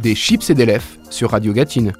des chips et des lèvres sur Radio Gatine.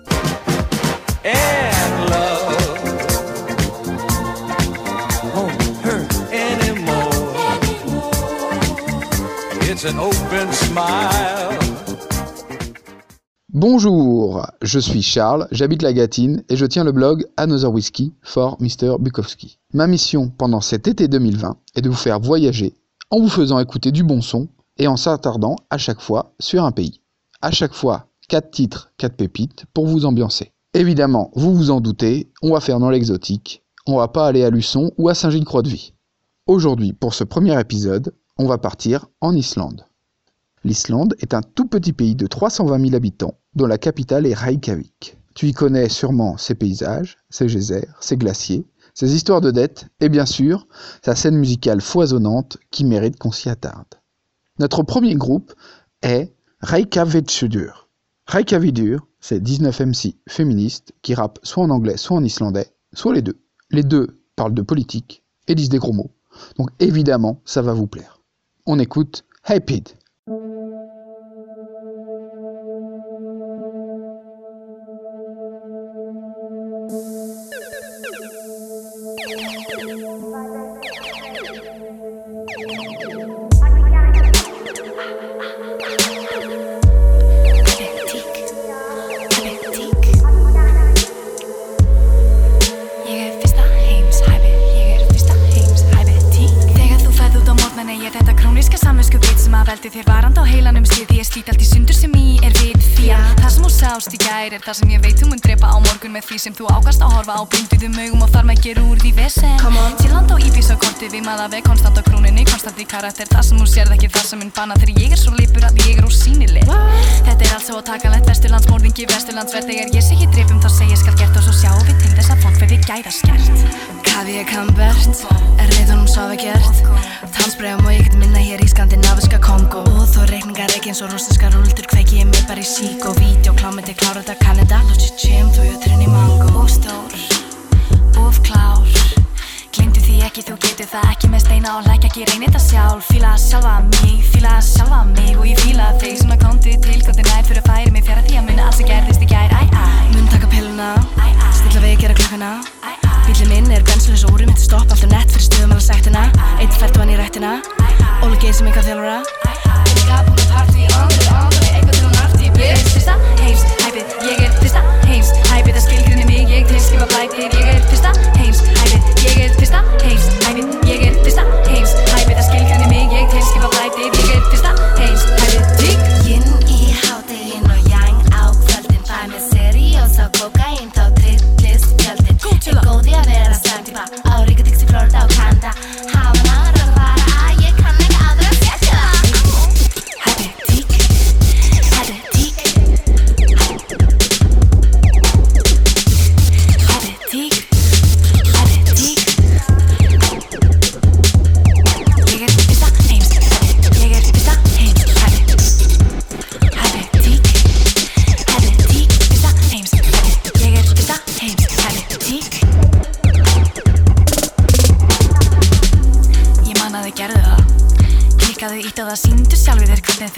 Bonjour, je suis Charles, j'habite la Gatine et je tiens le blog Another Whiskey for Mr. Bukowski. Ma mission pendant cet été 2020 est de vous faire voyager en vous faisant écouter du bon son et en s'attardant à chaque fois sur un pays. À chaque fois, 4 titres, 4 pépites pour vous ambiancer. Évidemment, vous vous en doutez, on va faire dans l'exotique, on va pas aller à Luçon ou à Saint-Gilles-Croix-de-Vie. Aujourd'hui, pour ce premier épisode, on va partir en Islande. L'Islande est un tout petit pays de 320 000 habitants, dont la capitale est Reykjavik. Tu y connais sûrement ses paysages, ses geysers, ses glaciers, ses histoires de dettes et bien sûr sa scène musicale foisonnante qui mérite qu'on s'y attarde. Notre premier groupe est Reykjavíkur. Reykjavíkur, c'est 19 MC féministes qui rappent soit en anglais, soit en islandais, soit les deux. Les deux parlent de politique et disent des gros mots. Donc évidemment, ça va vous plaire. On écoute Hey sem að veldi þér varand á heilanum slið Ég slít allt í sundur sem í er vit því að það sem þú sást í gær er það sem ég veit þú mun drepa á morgun með því sem þú ákast að horfa á. Blinduðum augum og þar með gera úr því vesen. Sýrland og Íbís og korti við maða veg konstant á króninni, konstant í karakter. Það sem þú sérð ekki það sem mun banna. Þegar ég er svo lipur að ég er ósýnileg. Þetta er allt svo takalett vesturlandsmórðingi vesturlandsverð þegar ég sé ekki drepum þá segi ég skal gert og svo sjáum við til þess að fólk verði gæðaskert. Kavi er kambert, er reyðunum svo að gert. Tannsbregum og ég get minna Kongo. Og þó reikningar ekki eins og rústinska rúldur kveiki ég mig bara í sík og vídeo klámyndi klára þetta Kanada. Lótsi tjem, þú jöturinn í mango. Og stór, of klár. Glindu því ekki, þú getur það ekki með steina og læk ekki. Reynir þetta sjálf Fíla sjálfa mig, fíla sjálfa mig. Og ég fíla þig svona komdu til góði nær fyrir að færi mig fjara því að muna allt sem gerðist í gær. Æ, æ, mun taka pilluna, stilla við gera klukkuna. Bílinn minn er bensinleis og úrum, þetta stopp alltaf nett fyrir stuðum alveg 干，对吧？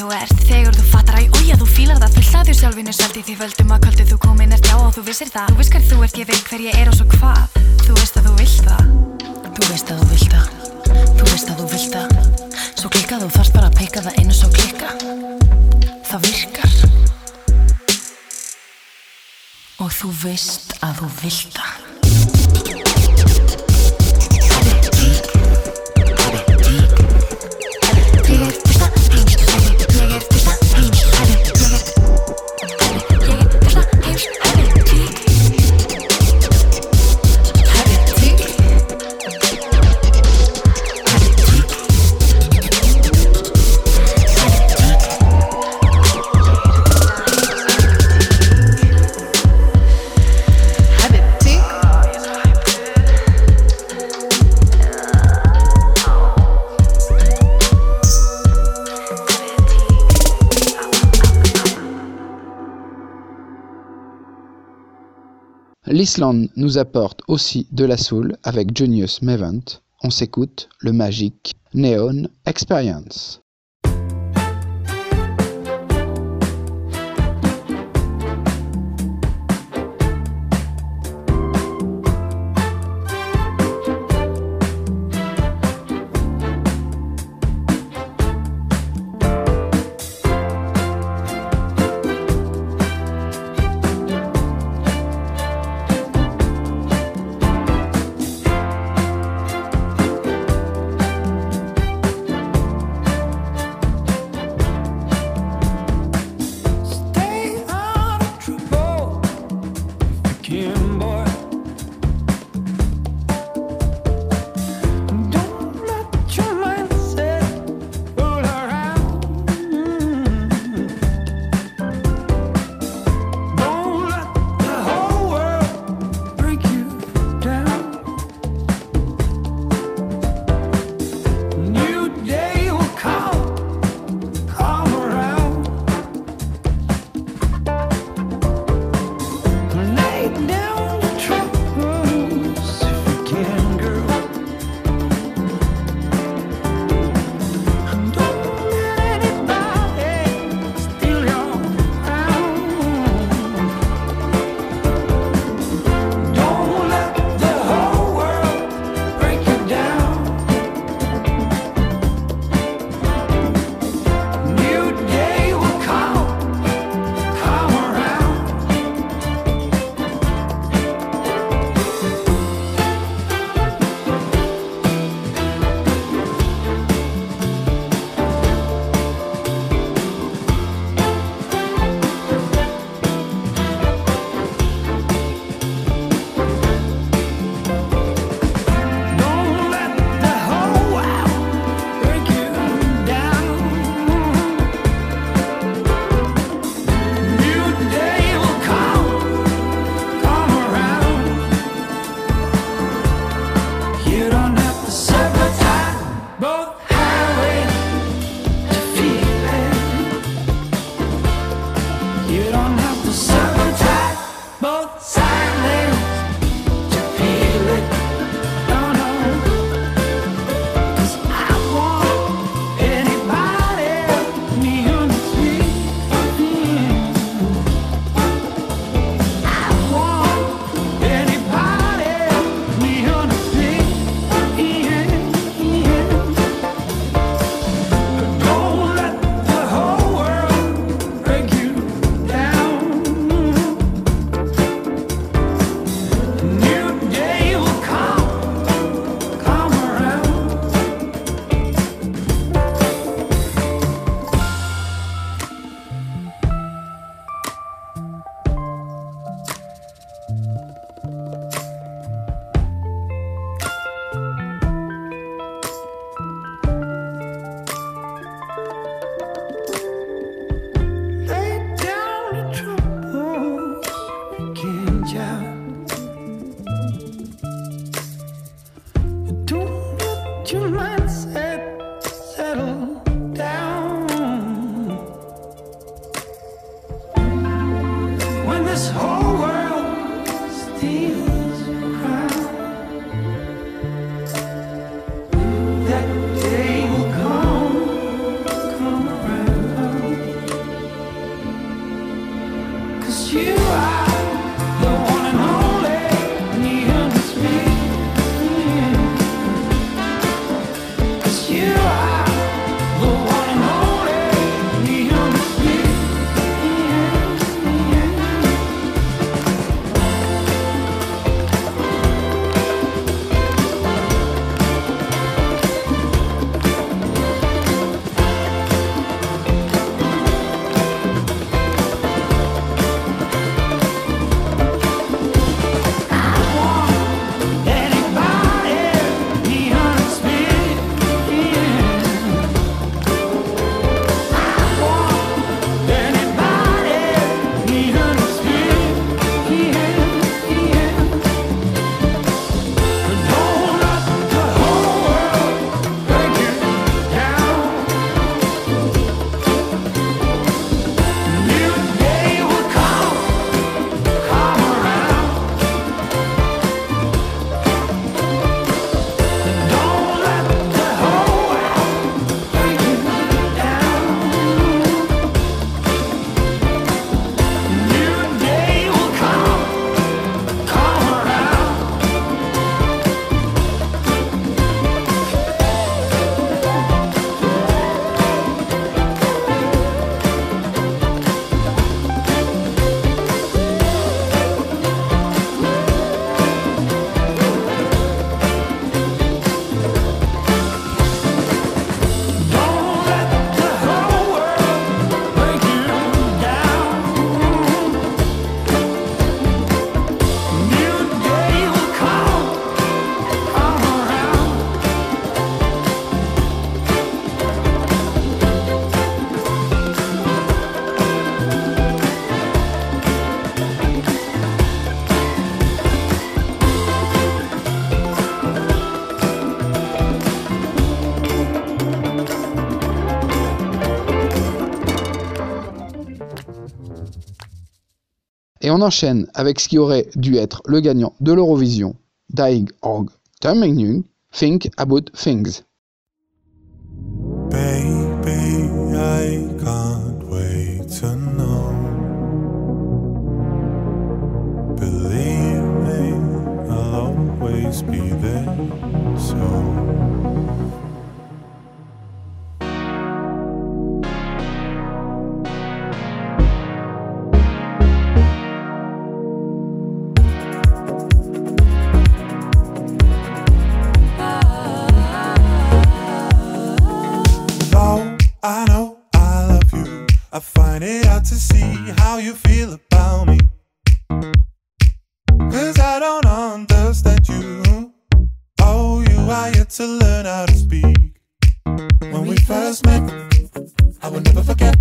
Þú ert Þegar þú fattar að ója þú fílar það að þér sjálfinu seldi því völdum að kvöldu þú komin ert á og þú vissir það. Þú veist hver þú ert, ég veit hver ég er og svo hvað. Þú veist að þú vilt það. Þú veist að þú vilt það. Þú veist að þú vilt það. Svo klikkað þú þarft bara að peika það einu svo klikka. Það virkar. Og þú veist að þú vilt það L'Islande nous apporte aussi de la soul avec Junius Mevent. On s'écoute le magique Neon Experience. You don't Et on enchaîne avec ce qui aurait dû être le gagnant de l'Eurovision, Daig Org Terminung, Think About Things. to learn how to speak. When we first met, I will never forget.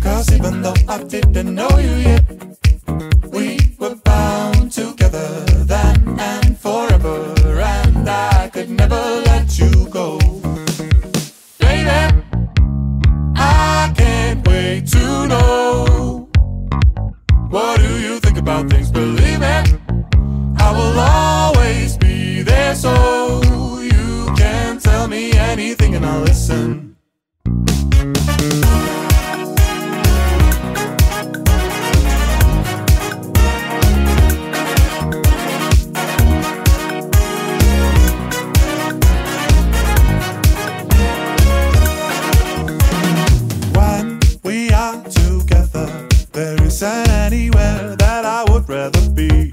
Cause even though I didn't know you yet, we were bound together then and forever, and I could never let you go. Lady, I can't wait to know. What do you think about things? Believe it, I will always be there so. Anything and I'll listen. When we are together, there isn't anywhere that I would rather be.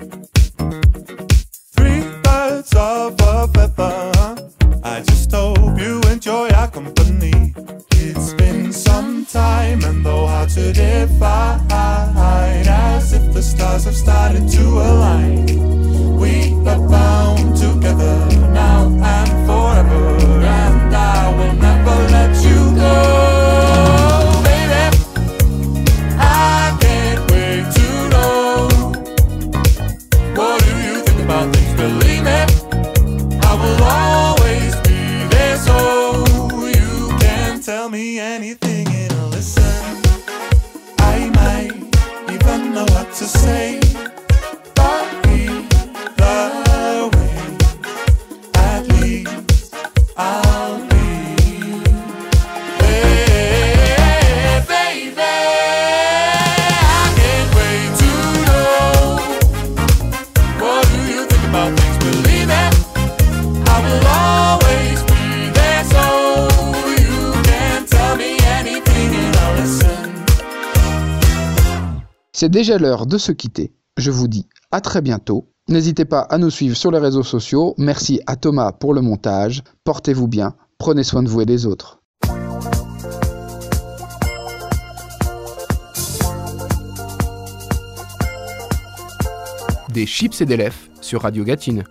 C'est déjà l'heure de se quitter. Je vous dis à très bientôt. N'hésitez pas à nous suivre sur les réseaux sociaux. Merci à Thomas pour le montage. Portez-vous bien. Prenez soin de vous et des autres. Des chips et des lèvres sur Radio Gatine.